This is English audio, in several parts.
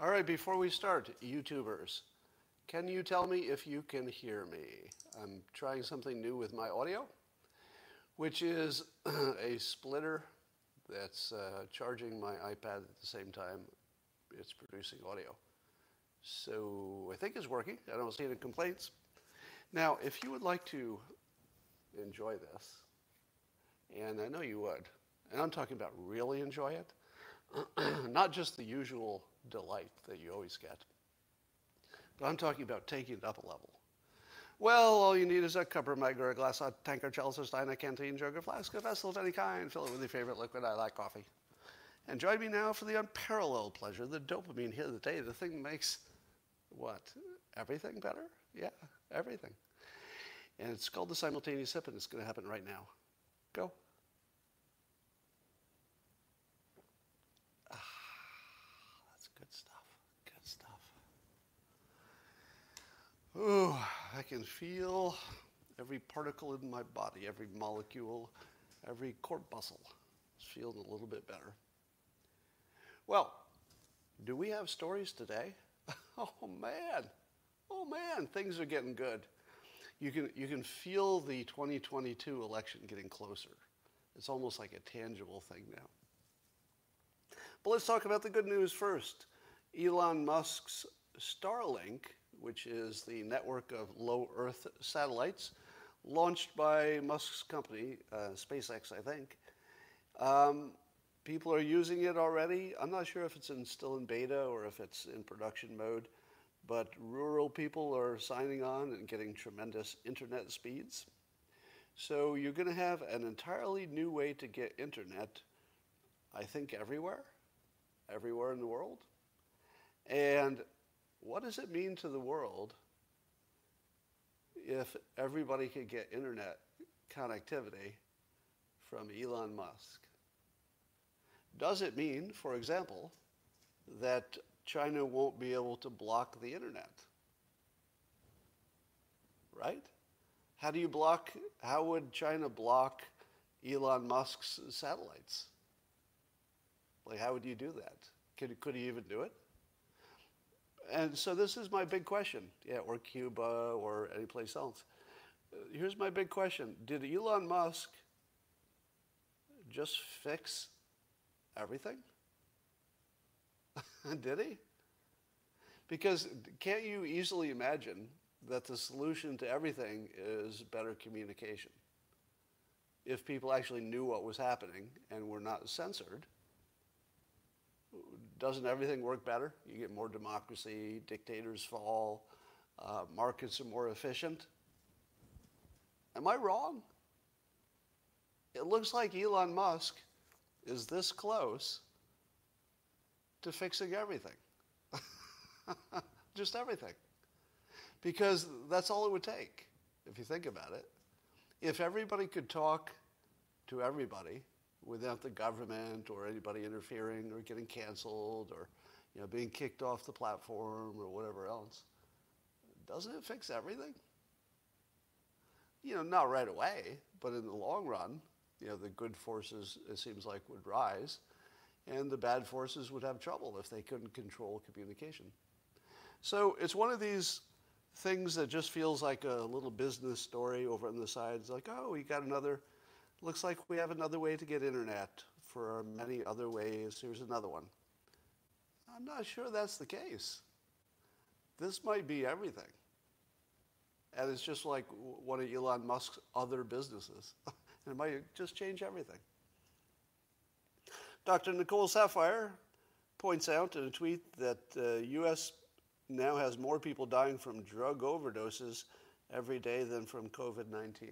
All right, before we start, YouTubers, can you tell me if you can hear me? I'm trying something new with my audio, which is a splitter that's uh, charging my iPad at the same time it's producing audio. So I think it's working. I don't see any complaints. Now, if you would like to enjoy this, and I know you would, and I'm talking about really enjoy it, not just the usual delight that you always get, but I'm talking about taking it up a level. Well, all you need is a cup or mug or a glass, a tankard, chalice, stein, a canteen, jug, or flask, a vessel of any kind. Fill it with your favorite liquid. I like coffee. And join me now for the unparalleled pleasure, the dopamine hit of the day, the thing that makes what? Everything better? Yeah, everything. And it's called the simultaneous sip, and it's going to happen right now. Go. Ah, that's good stuff. Good stuff. Ooh, I can feel every particle in my body, every molecule, every corpuscle is feeling a little bit better. Well, do we have stories today? oh man, oh man, things are getting good. You can, you can feel the 2022 election getting closer. It's almost like a tangible thing now. But let's talk about the good news first. Elon Musk's Starlink, which is the network of low Earth satellites, launched by Musk's company, uh, SpaceX, I think. Um, people are using it already. I'm not sure if it's in, still in beta or if it's in production mode, but rural people are signing on and getting tremendous internet speeds. So you're going to have an entirely new way to get internet, I think, everywhere, everywhere in the world. And what does it mean to the world if everybody could get internet connectivity from Elon Musk? Does it mean, for example, that China won't be able to block the internet? Right? How do you block, how would China block Elon Musk's satellites? Like, how would you do that? Could, could he even do it? And so this is my big question. Yeah, or Cuba or any place else. Here's my big question. Did Elon Musk just fix everything? Did he? Because can't you easily imagine that the solution to everything is better communication? If people actually knew what was happening and were not censored, doesn't everything work better? You get more democracy, dictators fall, uh, markets are more efficient. Am I wrong? It looks like Elon Musk is this close to fixing everything. Just everything. Because that's all it would take, if you think about it. If everybody could talk to everybody without the government or anybody interfering or getting canceled or you know, being kicked off the platform or whatever else, doesn't it fix everything? You know, not right away, but in the long run, you know, the good forces, it seems like, would rise, and the bad forces would have trouble if they couldn't control communication. So it's one of these things that just feels like a little business story over on the side. It's like, oh, we got another, looks like we have another way to get internet for many other ways. Here's another one. I'm not sure that's the case. This might be everything. And it's just like one of Elon Musk's other businesses. It might just change everything. Dr. Nicole Saphier points out in a tweet that the uh, U.S. now has more people dying from drug overdoses every day than from COVID 19.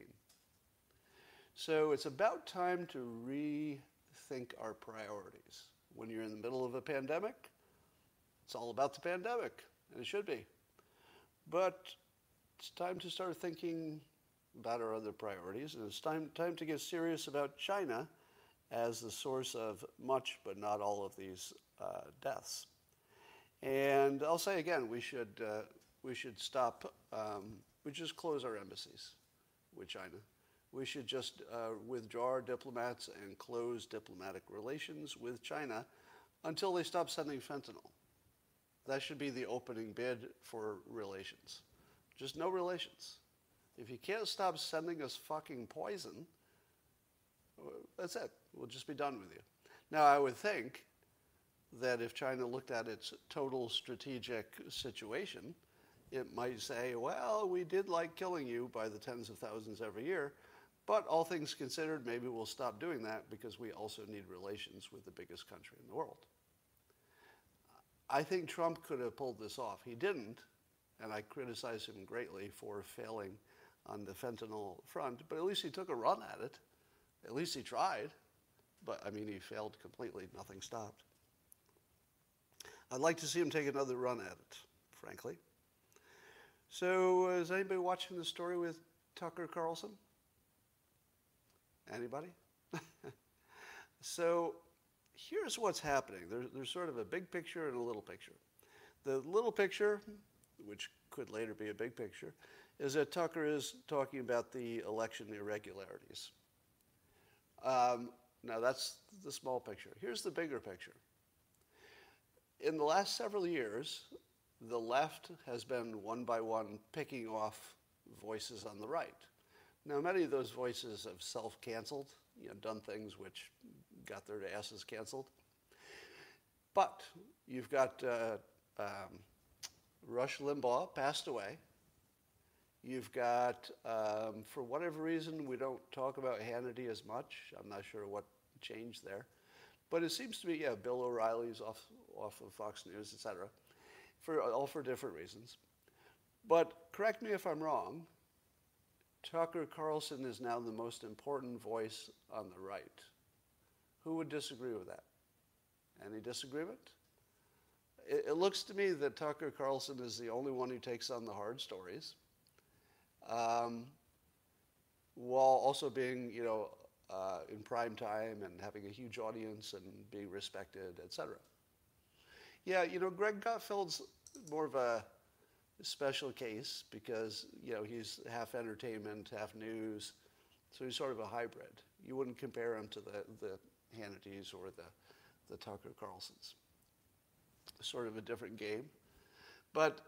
So it's about time to rethink our priorities. When you're in the middle of a pandemic, it's all about the pandemic, and it should be. But it's time to start thinking about our other priorities, and it's time, time to get serious about China as the source of much, but not all of these uh, deaths. And I'll say again, we should, uh, we should stop, um, we just close our embassies with China. We should just uh, withdraw our diplomats and close diplomatic relations with China until they stop sending fentanyl. That should be the opening bid for relations. Just no relations. If you can't stop sending us fucking poison, that's it. We'll just be done with you. Now, I would think that if China looked at its total strategic situation, it might say, well, we did like killing you by the tens of thousands every year, but all things considered, maybe we'll stop doing that because we also need relations with the biggest country in the world. I think Trump could have pulled this off. He didn't, and I criticize him greatly for failing on the fentanyl front, but at least he took a run at it. At least he tried. But I mean, he failed completely. Nothing stopped. I'd like to see him take another run at it, frankly. So, is anybody watching the story with Tucker Carlson? Anybody? so, here's what's happening there's, there's sort of a big picture and a little picture. The little picture, which could later be a big picture, is that Tucker is talking about the election irregularities. Um, now, that's the small picture. Here's the bigger picture. In the last several years, the left has been one by one picking off voices on the right. Now, many of those voices have self canceled, you know, done things which got their asses canceled. But you've got uh, um, Rush Limbaugh passed away. You've got, um, for whatever reason, we don't talk about Hannity as much. I'm not sure what changed there. But it seems to be, yeah, Bill O'Reilly's off, off of Fox News, et cetera, for, all for different reasons. But correct me if I'm wrong, Tucker Carlson is now the most important voice on the right. Who would disagree with that? Any disagreement? It, it looks to me that Tucker Carlson is the only one who takes on the hard stories um, while also being, you know, uh, in prime time and having a huge audience and being respected, etc. Yeah, you know, Greg Gutfeld's more of a special case because you know he's half entertainment, half news, so he's sort of a hybrid. You wouldn't compare him to the the Hannitys or the the Tucker Carlsons. Sort of a different game, but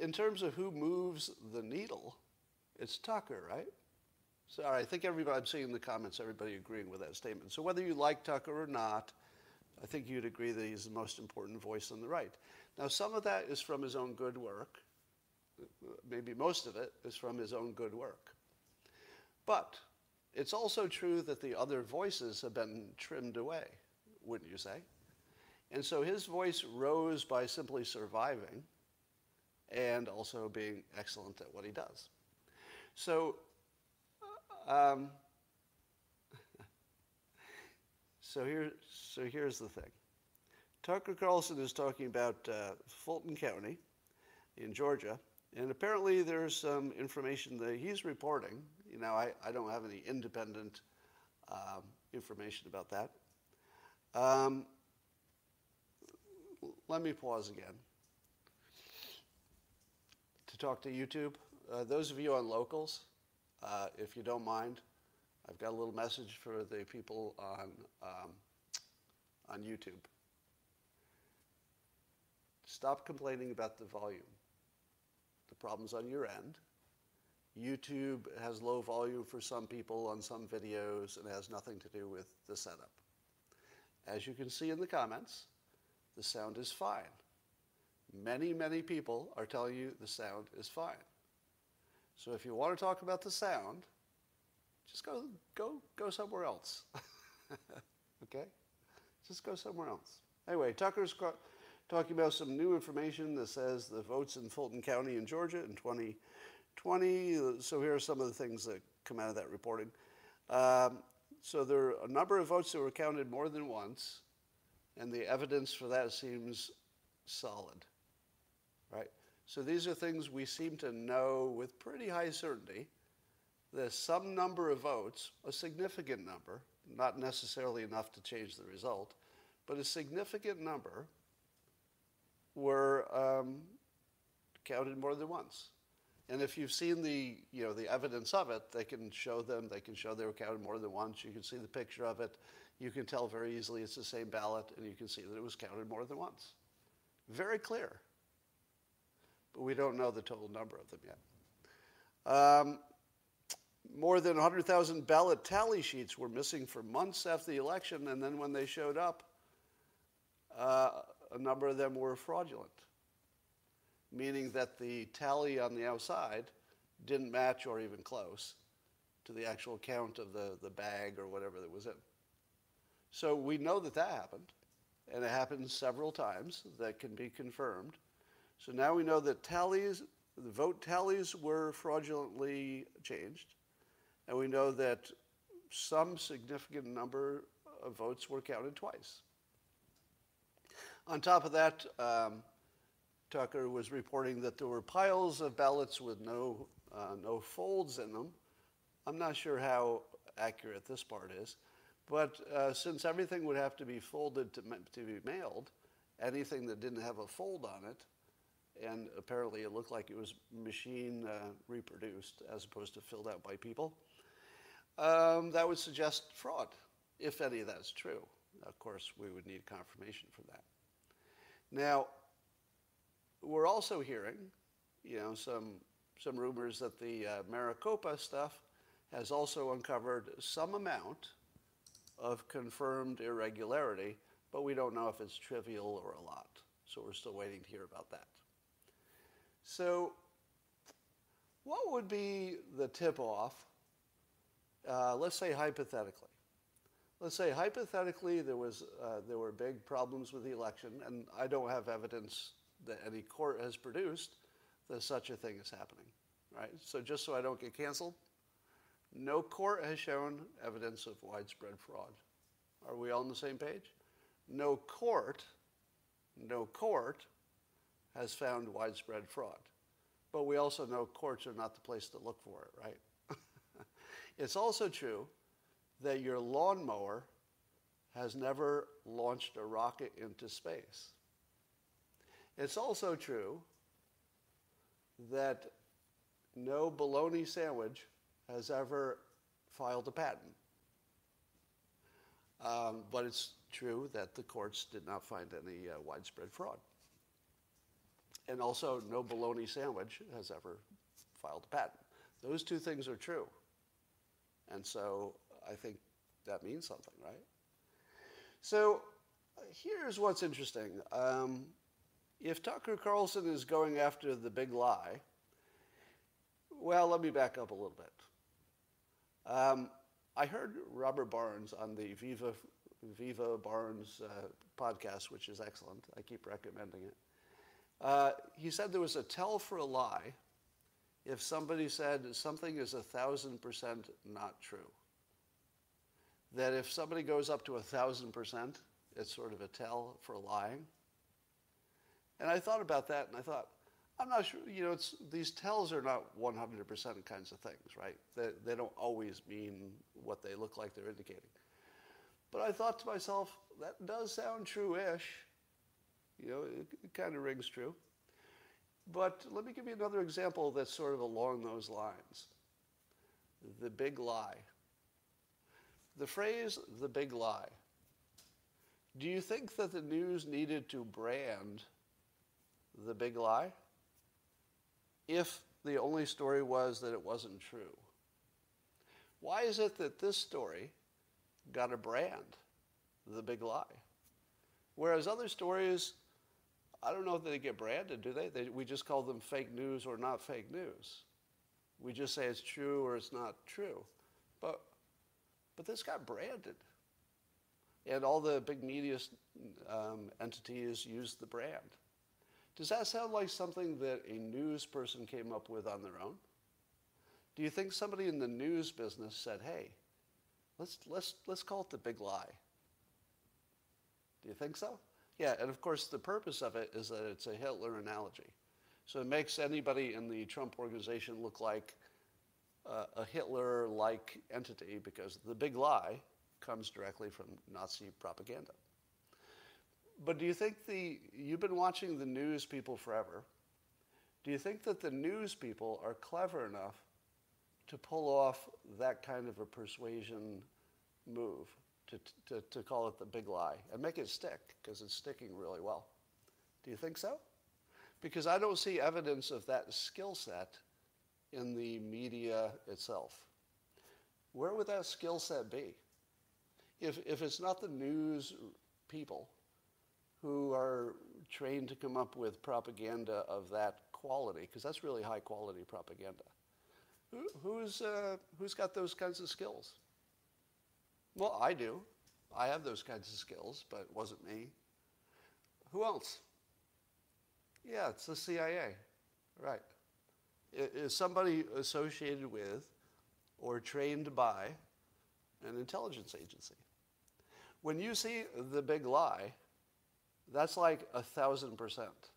in terms of who moves the needle, it's Tucker, right? So I think everybody, I'm seeing in the comments, everybody agreeing with that statement. So whether you like Tucker or not, I think you'd agree that he's the most important voice on the right. Now, some of that is from his own good work. Maybe most of it is from his own good work. But it's also true that the other voices have been trimmed away, wouldn't you say? And so his voice rose by simply surviving and also being excellent at what he does. So, um, so here, so here's the thing. Tucker Carlson is talking about uh, Fulton County in Georgia, and apparently there's some information that he's reporting. You know, I, I don't have any independent um, information about that. Um, let me pause again to talk to YouTube. Uh, those of you on locals, uh, if you don't mind, I've got a little message for the people on, um, on YouTube. Stop complaining about the volume. The problem's on your end. YouTube has low volume for some people on some videos and has nothing to do with the setup. As you can see in the comments, the sound is fine. Many, many people are telling you the sound is fine. So if you want to talk about the sound, just go go go somewhere else. okay? Just go somewhere else. Anyway, Tucker's talking about some new information that says the votes in Fulton County in Georgia in 2020. So here are some of the things that come out of that reporting. Um, so there are a number of votes that were counted more than once, and the evidence for that seems solid right? So these are things we seem to know with pretty high certainty. There's some number of votes, a significant number, not necessarily enough to change the result, but a significant number were um, counted more than once. And if you've seen the, you know, the evidence of it, they can show them, they can show they were counted more than once. You can see the picture of it. you can tell very easily it's the same ballot and you can see that it was counted more than once. Very clear. But we don't know the total number of them yet. Um, more than 100,000 ballot tally sheets were missing for months after the election, and then when they showed up, uh, a number of them were fraudulent, meaning that the tally on the outside didn't match or even close to the actual count of the, the bag or whatever that was in. So we know that that happened, and it happened several times that can be confirmed. So now we know that tallies, the vote tallies were fraudulently changed, and we know that some significant number of votes were counted twice. On top of that, um, Tucker was reporting that there were piles of ballots with no, uh, no folds in them. I'm not sure how accurate this part is, but uh, since everything would have to be folded to, to be mailed, anything that didn't have a fold on it, and apparently it looked like it was machine uh, reproduced as opposed to filled out by people, um, that would suggest fraud, if any of that is true. Of course, we would need confirmation for that. Now, we're also hearing, you know, some some rumors that the uh, Maricopa stuff has also uncovered some amount of confirmed irregularity, but we don't know if it's trivial or a lot. So we're still waiting to hear about that. So, what would be the tip off? Uh, let's say hypothetically. Let's say hypothetically there was uh, there were big problems with the election, and I don't have evidence that any court has produced that such a thing is happening. Right. So just so I don't get canceled, no court has shown evidence of widespread fraud. Are we all on the same page? No court, no court has found widespread fraud. But we also know courts are not the place to look for it, right? it's also true that your lawnmower has never launched a rocket into space. It's also true that no bologna sandwich has ever filed a patent. Um, but it's true that the courts did not find any uh, widespread fraud. And also, no bologna sandwich has ever filed a patent. Those two things are true. And so I think that means something, right? So here's what's interesting. Um, if Tucker Carlson is going after the big lie, well, let me back up a little bit. Um, I heard Robert Barnes on the Viva, Viva Barnes uh, podcast, which is excellent. I keep recommending it. Uh, he said there was a tell for a lie if somebody said something is a thousand percent not true. That if somebody goes up to a thousand percent, it's sort of a tell for lying. And I thought about that and I thought, I'm not sure, you know, these tells are not 100% kinds of things, right? They, they don't always mean what they look like they're indicating. But I thought to myself, that does sound true-ish. You know, it, it kind of rings true. But let me give you another example that's sort of along those lines. The big lie. The phrase, the big lie. Do you think that the news needed to brand the big lie? if the only story was that it wasn't true? Why is it that this story got a brand, the big lie? Whereas other stories, I don't know if they get branded, do they? they? We just call them fake news or not fake news. We just say it's true or it's not true. But, but this got branded. And all the big media um, entities use the brand. Does that sound like something that a news person came up with on their own? Do you think somebody in the news business said, hey, let's, let's, let's call it the big lie? Do you think so? Yeah, and of course, the purpose of it is that it's a Hitler analogy. So it makes anybody in the Trump organization look like uh, a Hitler like entity because the big lie comes directly from Nazi propaganda. But do you think the, you've been watching the news people forever. Do you think that the news people are clever enough to pull off that kind of a persuasion move? To, to, to call it the big lie and make it stick because it's sticking really well. Do you think so? Because I don't see evidence of that skill set in the media itself. Where would that skill set be? If, if it's not the news people who are trained to come up with propaganda of that quality, because that's really high quality propaganda, who, who's, uh, who's got those kinds of skills? Well, I do. I have those kinds of skills, but it wasn't me. Who else? Yeah, it's the CIA. Right. Is somebody associated with or trained by an intelligence agency. When you see the big lie, that's like a thousand percent.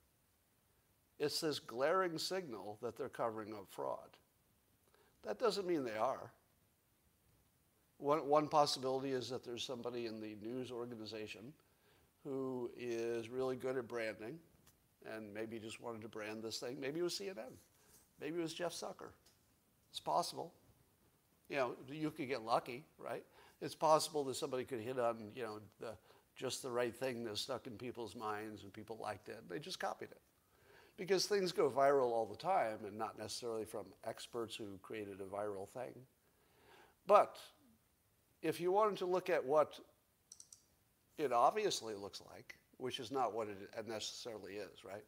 It's this glaring signal that they're covering up fraud. That doesn't mean they are. One, one possibility is that there's somebody in the news organization who is really good at branding and maybe just wanted to brand this thing. Maybe it was CNN. Maybe it was Jeff Zucker. It's possible. You know, you could get lucky, right? It's possible that somebody could hit on, you know, the, just the right thing that stuck in people's minds and people liked it. They just copied it. Because things go viral all the time and not necessarily from experts who created a viral thing. But if you wanted to look at what it obviously looks like, which is not what it necessarily is, right?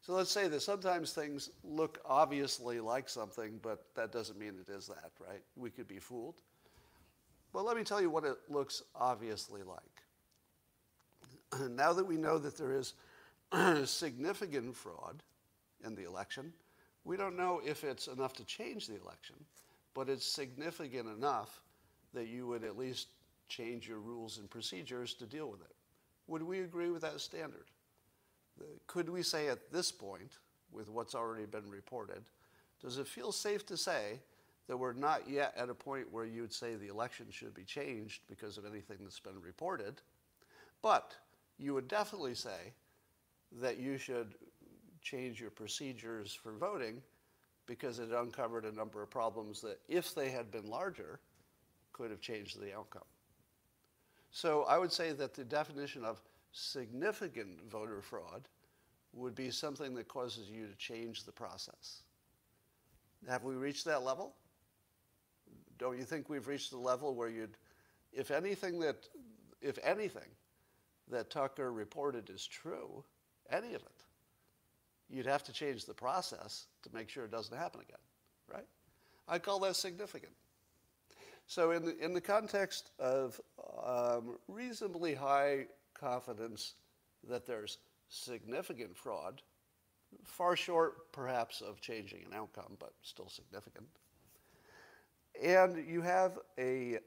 So let's say that sometimes things look obviously like something, but that doesn't mean it is that, right? We could be fooled. But let me tell you what it looks obviously like. now that we know that there is significant fraud in the election, we don't know if it's enough to change the election, but it's significant enough that you would at least change your rules and procedures to deal with it. Would we agree with that standard? Uh, could we say at this point, with what's already been reported, does it feel safe to say that we're not yet at a point where you would say the election should be changed because of anything that's been reported, but you would definitely say that you should change your procedures for voting because it uncovered a number of problems that, if they had been larger, could have changed the outcome. So I would say that the definition of significant voter fraud would be something that causes you to change the process. Have we reached that level? Don't you think we've reached the level where you'd, if anything that, if anything that Tucker reported is true, any of it, you'd have to change the process to make sure it doesn't happen again, right? I call that significant. So in the, in the context of um, reasonably high confidence that there's significant fraud, far short perhaps of changing an outcome, but still significant. And you have a,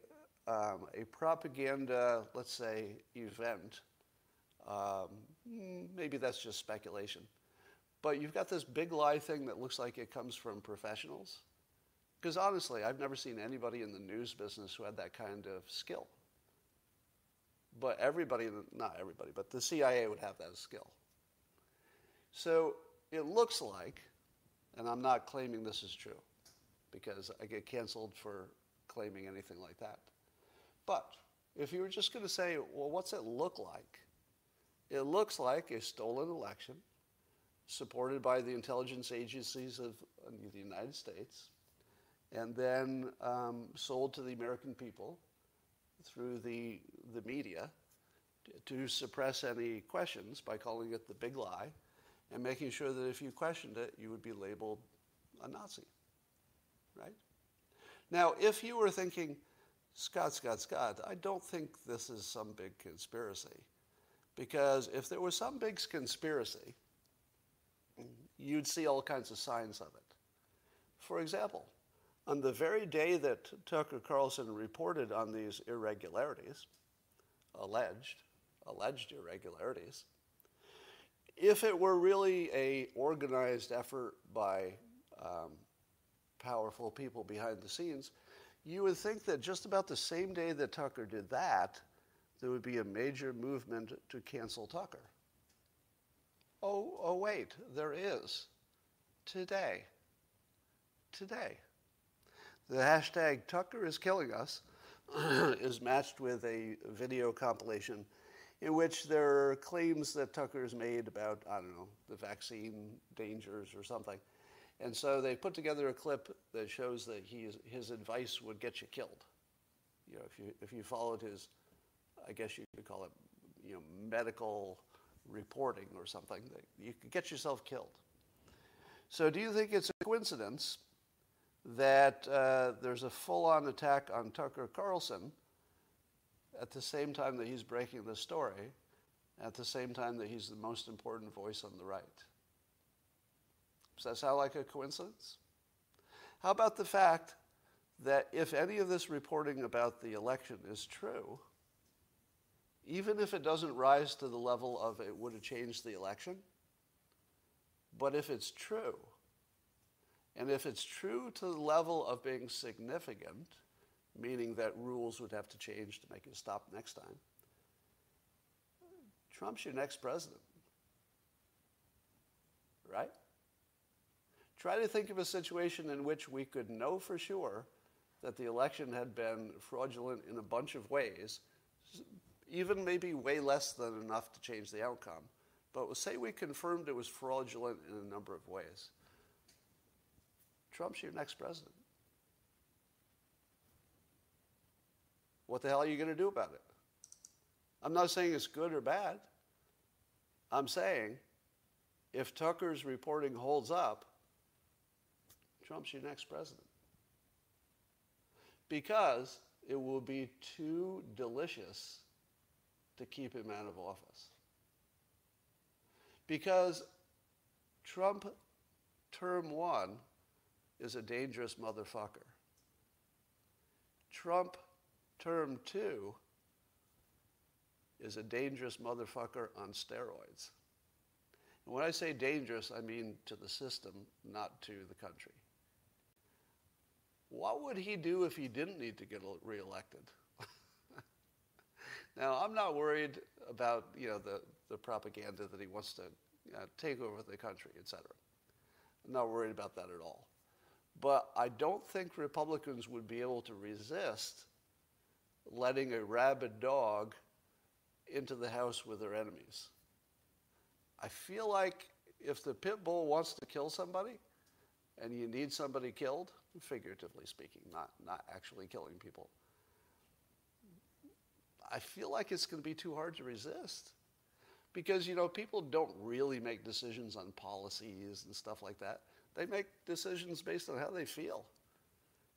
um, a propaganda, let's say, event. Um, maybe that's just speculation. But you've got this big lie thing that looks like it comes from professionals. Because honestly, I've never seen anybody in the news business who had that kind of skill. But everybody, not everybody, but the CIA would have that skill. So it looks like, and I'm not claiming this is true because I get canceled for claiming anything like that. But if you were just going to say, well, what's it look like? It looks like a stolen election supported by the intelligence agencies of uh, the United States and then um, sold to the American people through the, the media to suppress any questions by calling it the big lie and making sure that if you questioned it, you would be labeled a Nazi. Right? Now, if you were thinking, Scott, Scott, Scott, I don't think this is some big conspiracy. Because if there was some big conspiracy, you'd see all kinds of signs of it. For example, on the very day that Tucker Carlson reported on these irregularities, alleged, alleged irregularities, if it were really a organized effort by um, powerful people behind the scenes, you would think that just about the same day that Tucker did that, there would be a major movement to cancel Tucker. Oh, oh wait, there is. Today. Today. The hashtag Tucker is killing us is matched with a video compilation in which there are claims that Tucker's made about, I don't know, the vaccine dangers or something. And so they put together a clip that shows that he's, his advice would get you killed. You know, if you, if you followed his, I guess you could call it, you know, medical reporting or something, you could get yourself killed. So do you think it's a coincidence that uh, there's a full-on attack on Tucker Carlson at the same time that he's breaking the story, at the same time that he's the most important voice on the right? Does that sound like a coincidence? How about the fact that if any of this reporting about the election is true, even if it doesn't rise to the level of it would have changed the election, but if it's true, and if it's true to the level of being significant, meaning that rules would have to change to make it stop next time, Trump's your next president. Right? Try to think of a situation in which we could know for sure that the election had been fraudulent in a bunch of ways, even maybe way less than enough to change the outcome. But say we confirmed it was fraudulent in a number of ways. Trump's your next president. What the hell are you going to do about it? I'm not saying it's good or bad. I'm saying if Tucker's reporting holds up, Trump's your next president. Because it will be too delicious to keep him out of office. Because Trump, term one, is a dangerous motherfucker. Trump, term two, is a dangerous motherfucker on steroids. And when I say dangerous, I mean to the system, not to the country. What would he do if he didn't need to get reelected? now, I'm not worried about you know the, the propaganda that he wants to uh, take over the country, etc. I'm not worried about that at all. But I don't think Republicans would be able to resist letting a rabid dog into the house with their enemies. I feel like if the pit bull wants to kill somebody and you need somebody killed, figuratively speaking, not, not actually killing people, I feel like it's going to be too hard to resist. Because, you know, people don't really make decisions on policies and stuff like that. They make decisions based on how they feel.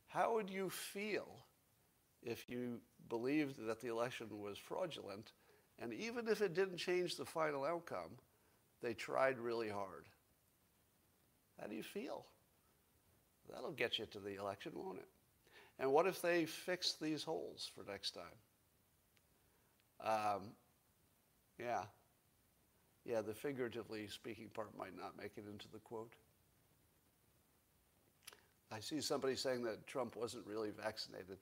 How would you feel if you believed that the election was fraudulent, and even if it didn't change the final outcome, they tried really hard? How do you feel? That'll get you to the election, won't it? And what if they fix these holes for next time? Um, yeah. Yeah, the figuratively speaking part might not make it into the quote. I see somebody saying that Trump wasn't really vaccinated.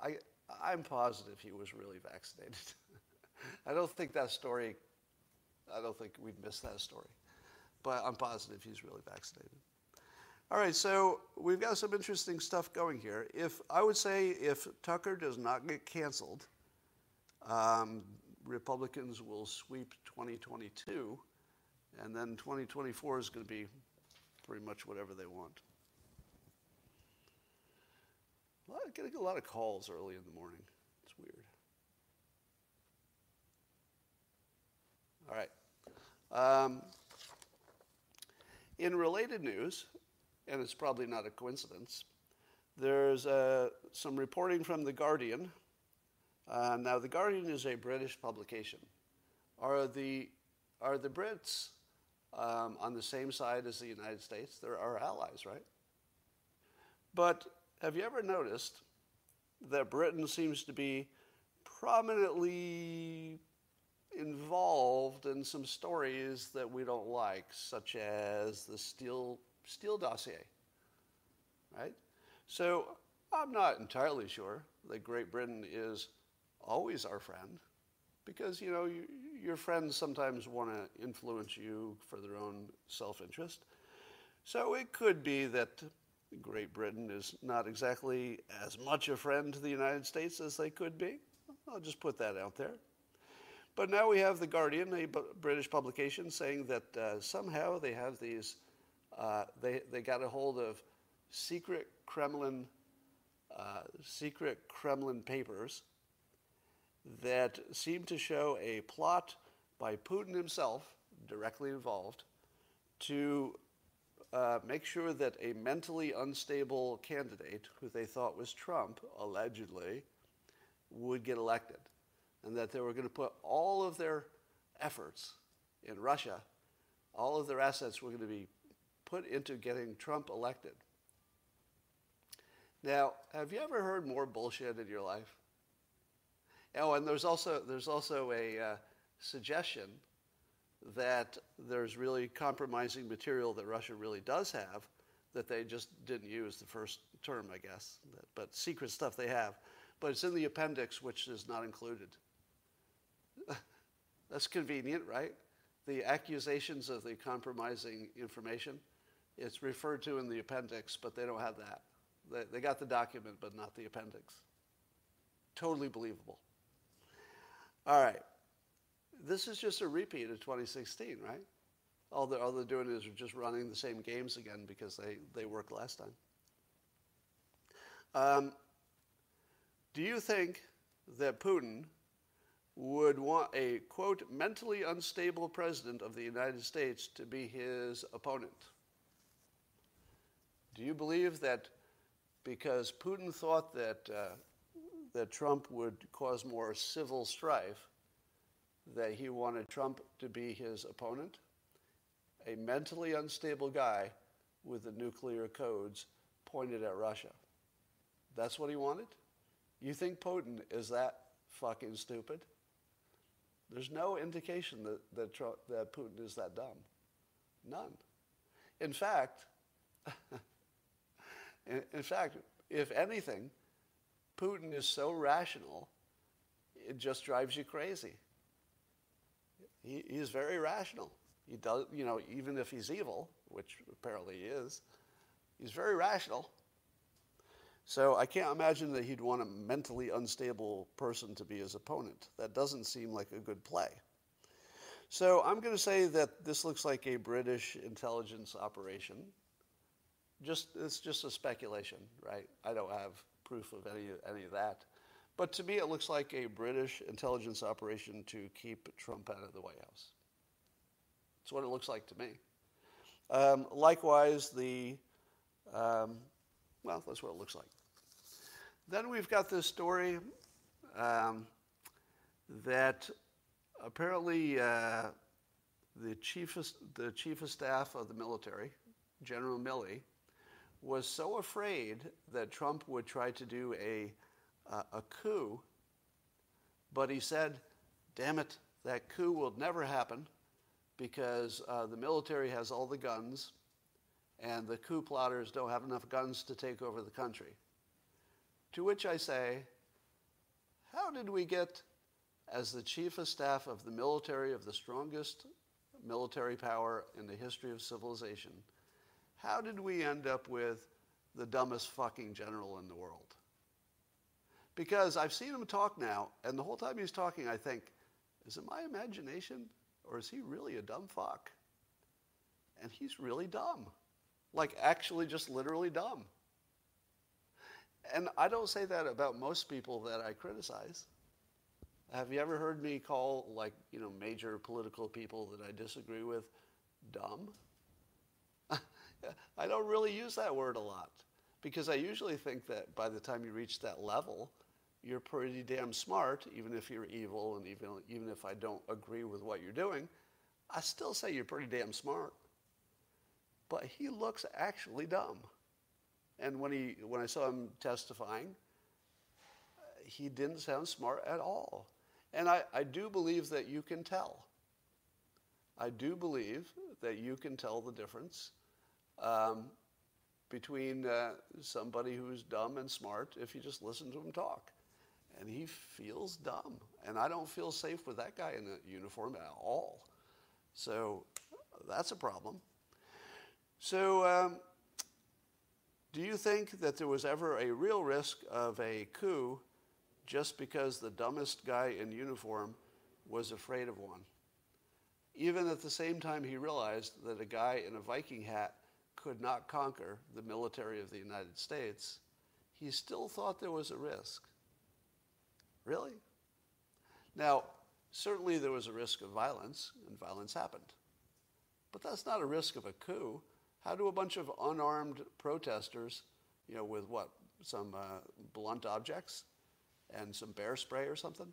I, I'm positive he was really vaccinated. I don't think that story, I don't think we'd miss that story. But I'm positive he's really vaccinated. All right, so we've got some interesting stuff going here. If I would say if Tucker does not get canceled, um, Republicans will sweep 2022, and then 2024 is going to be pretty much whatever they want. A lot, getting a lot of calls early in the morning. It's weird. All right. Um, in related news, and it's probably not a coincidence, there's uh, some reporting from The Guardian. Uh, now, The Guardian is a British publication. Are the, are the Brits um, on the same side as the United States? They're our allies, right? But have you ever noticed that Britain seems to be prominently involved in some stories that we don't like, such as the Steele, Steele dossier, right? So I'm not entirely sure that Great Britain is always our friend because, you know, you, your friends sometimes want to influence you for their own self interest. So it could be that Great Britain is not exactly as much a friend to the United States as they could be. I'll just put that out there. But now we have The Guardian, a British publication, saying that uh, somehow they have these, uh, they, they got a hold of secret Kremlin, uh, secret Kremlin papers that seem to show a plot by Putin himself, directly involved, to uh, make sure that a mentally unstable candidate, who they thought was Trump, allegedly, would get elected. And that they were going to put all of their efforts in Russia, all of their assets were going to be put into getting Trump elected. Now, have you ever heard more bullshit in your life? Oh, and there's also, there's also a uh, suggestion that there's really compromising material that Russia really does have that they just didn't use the first term, I guess, but secret stuff they have. But it's in the appendix, which is not included. That's convenient, right? The accusations of the compromising information, it's referred to in the appendix, but they don't have that. They, they got the document, but not the appendix. Totally believable. All right this is just a repeat of 2016, right? All they're, all they're doing is just running the same games again because they, they worked last time. Um, do you think that Putin would want a, quote, mentally unstable president of the United States to be his opponent? Do you believe that because Putin thought that, uh, that Trump would cause more civil strife, that he wanted Trump to be his opponent, a mentally unstable guy with the nuclear codes pointed at Russia. That's what he wanted? You think Putin is that fucking stupid? There's no indication that, that, Trump, that Putin is that dumb. None. In fact, in, in fact, if anything, Putin is so rational, it just drives you crazy. He, he's very rational. He does, you know, even if he's evil, which apparently he is, he's very rational. So I can't imagine that he'd want a mentally unstable person to be his opponent. That doesn't seem like a good play. So I'm going to say that this looks like a British intelligence operation. Just it's just a speculation, right? I don't have proof of any any of that. But to me, it looks like a British intelligence operation to keep Trump out of the White House. That's what it looks like to me. Um, likewise, the, um, well, that's what it looks like. Then we've got this story um, that apparently uh, the, chief of, the chief of staff of the military, General Milley, was so afraid that Trump would try to do a uh, a coup, but he said, damn it, that coup will never happen because uh, the military has all the guns and the coup plotters don't have enough guns to take over the country. To which I say, how did we get, as the chief of staff of the military of the strongest military power in the history of civilization, how did we end up with the dumbest fucking general in the world? Because I've seen him talk now, and the whole time he's talking, I think, is it my imagination or is he really a dumb fuck? And he's really dumb. Like, actually, just literally dumb. And I don't say that about most people that I criticize. Have you ever heard me call, like, you know, major political people that I disagree with dumb? I don't really use that word a lot because I usually think that by the time you reach that level, you're pretty damn smart, even if you're evil and even, even if I don't agree with what you're doing, I still say you're pretty damn smart. But he looks actually dumb. And when, he, when I saw him testifying, he didn't sound smart at all. And I, I do believe that you can tell. I do believe that you can tell the difference um, between uh, somebody who's dumb and smart if you just listen to him talk and he feels dumb. And I don't feel safe with that guy in a uniform at all. So that's a problem. So um, Do you think that there was ever a real risk of a coup just because the dumbest guy in uniform was afraid of one? Even at the same time, he realized that a guy in a Viking hat could not conquer the military of the United States, he still thought there was a risk. Really? Now, certainly there was a risk of violence, and violence happened. But that's not a risk of a coup. How do a bunch of unarmed protesters, you know, with what, some uh, blunt objects and some bear spray or something?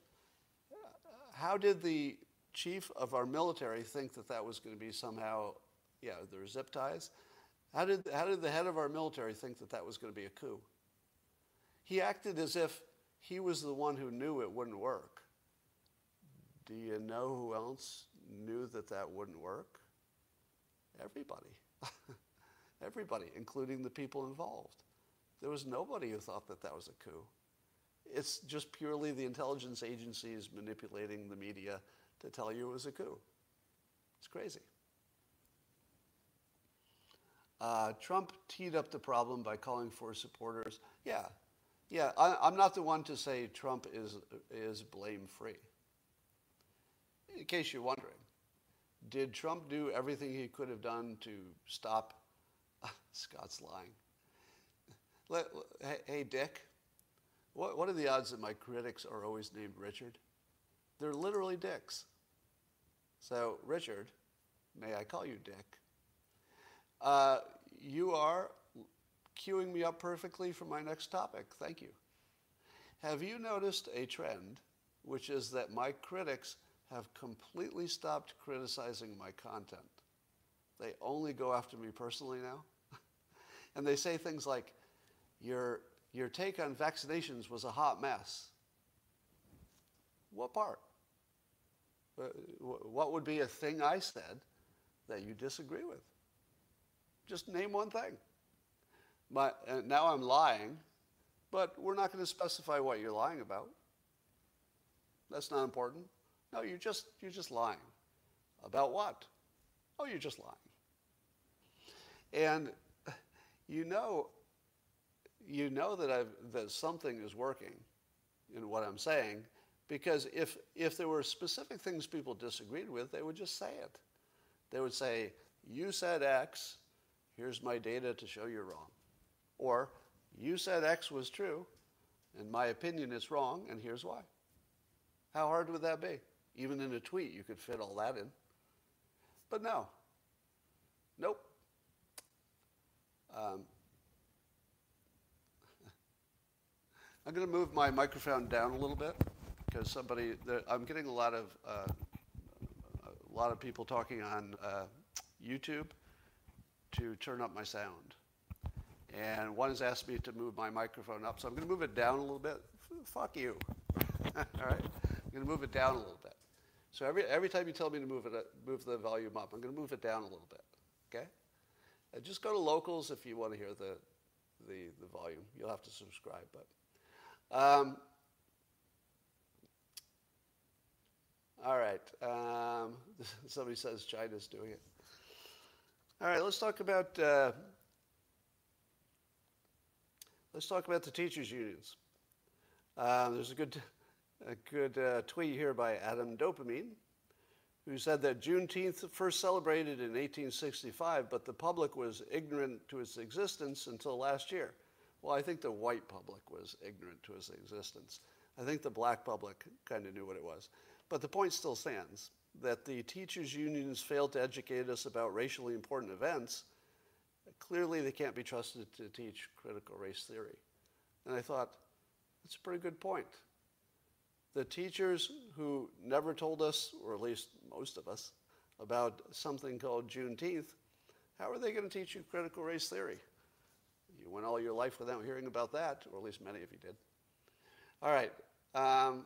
How did the chief of our military think that that was going to be somehow, yeah, there their zip ties? How did, how did the head of our military think that that was going to be a coup? He acted as if he was the one who knew it wouldn't work. Do you know who else knew that that wouldn't work? Everybody. Everybody, including the people involved. There was nobody who thought that that was a coup. It's just purely the intelligence agencies manipulating the media to tell you it was a coup. It's crazy. Uh, Trump teed up the problem by calling for supporters. Yeah, yeah. I, I'm not the one to say Trump is is blame free. In case you're wondering, did Trump do everything he could have done to stop? Scott's lying. Let, hey, hey, Dick, what, what are the odds that my critics are always named Richard? They're literally dicks. So, Richard, may I call you Dick? Uh, you are queuing me up perfectly for my next topic. Thank you. Have you noticed a trend, which is that my critics have completely stopped criticizing my content? They only go after me personally now. and they say things like, your, your take on vaccinations was a hot mess. What part? Uh, what would be a thing I said that you disagree with? Just name one thing. My, uh, now I'm lying, but we're not going to specify what you're lying about. That's not important. No, you're just, you're just lying. About what? Oh, you're just lying. And you know, you know that, I've, that something is working in what I'm saying because if, if there were specific things people disagreed with, they would just say it. They would say, You said X, here's my data to show you're wrong. Or, You said X was true, and my opinion is wrong, and here's why. How hard would that be? Even in a tweet, you could fit all that in. But no. Nope. Um, I'm going to move my microphone down a little bit because somebody, I'm getting a lot of, uh, a lot of people talking on uh, YouTube to turn up my sound. And one has asked me to move my microphone up, so I'm going to move it down a little bit. F- fuck you. All right? I'm going to move it down a little bit. So every, every time you tell me to move it, uh, move the volume up, I'm going to move it down a little bit. Okay? And just go to locals if you want to hear the, the, the volume. You'll have to subscribe, but. Um, All right. Um, somebody says China's doing it. All right. Let's talk about uh, let's talk about the teachers' unions. Uh, there's a good a good uh, tweet here by Adam Dopamine, who said that Juneteenth first celebrated in 1865, but the public was ignorant to its existence until last year. Well, I think the white public was ignorant to its existence. I think the black public kind of knew what it was. But the point still stands that the teachers' unions failed to educate us about racially important events. Clearly, they can't be trusted to teach critical race theory. And I thought, that's a pretty good point. The teachers who never told us, or at least most of us, about something called Juneteenth, how are they going to teach you critical race theory? You went all your life without hearing about that, or at least many of you did. All right. Um,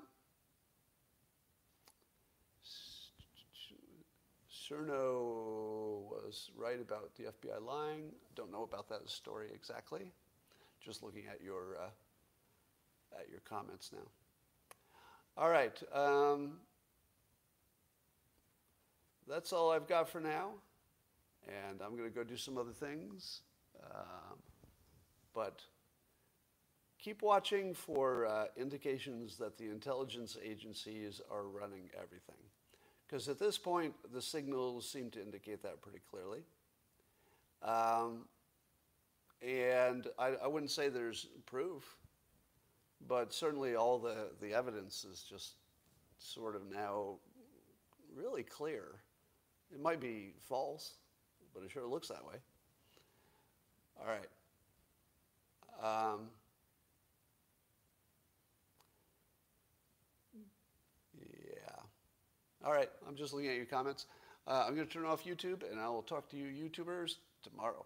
Cerno was right about the FBI lying. Don't know about that story exactly. Just looking at your uh, at your comments now. All right. Um, that's all I've got for now. And I'm going to go do some other things. Um, but keep watching for uh, indications that the intelligence agencies are running everything. Because at this point, the signals seem to indicate that pretty clearly. Um, and I, I, wouldn't say there's proof, but certainly all the, the evidence is just sort of now really clear. It might be false, but it sure looks that way. All right. Um, All right, I'm just looking at your comments. Uh, I'm going to turn off YouTube, and I will talk to you YouTubers tomorrow.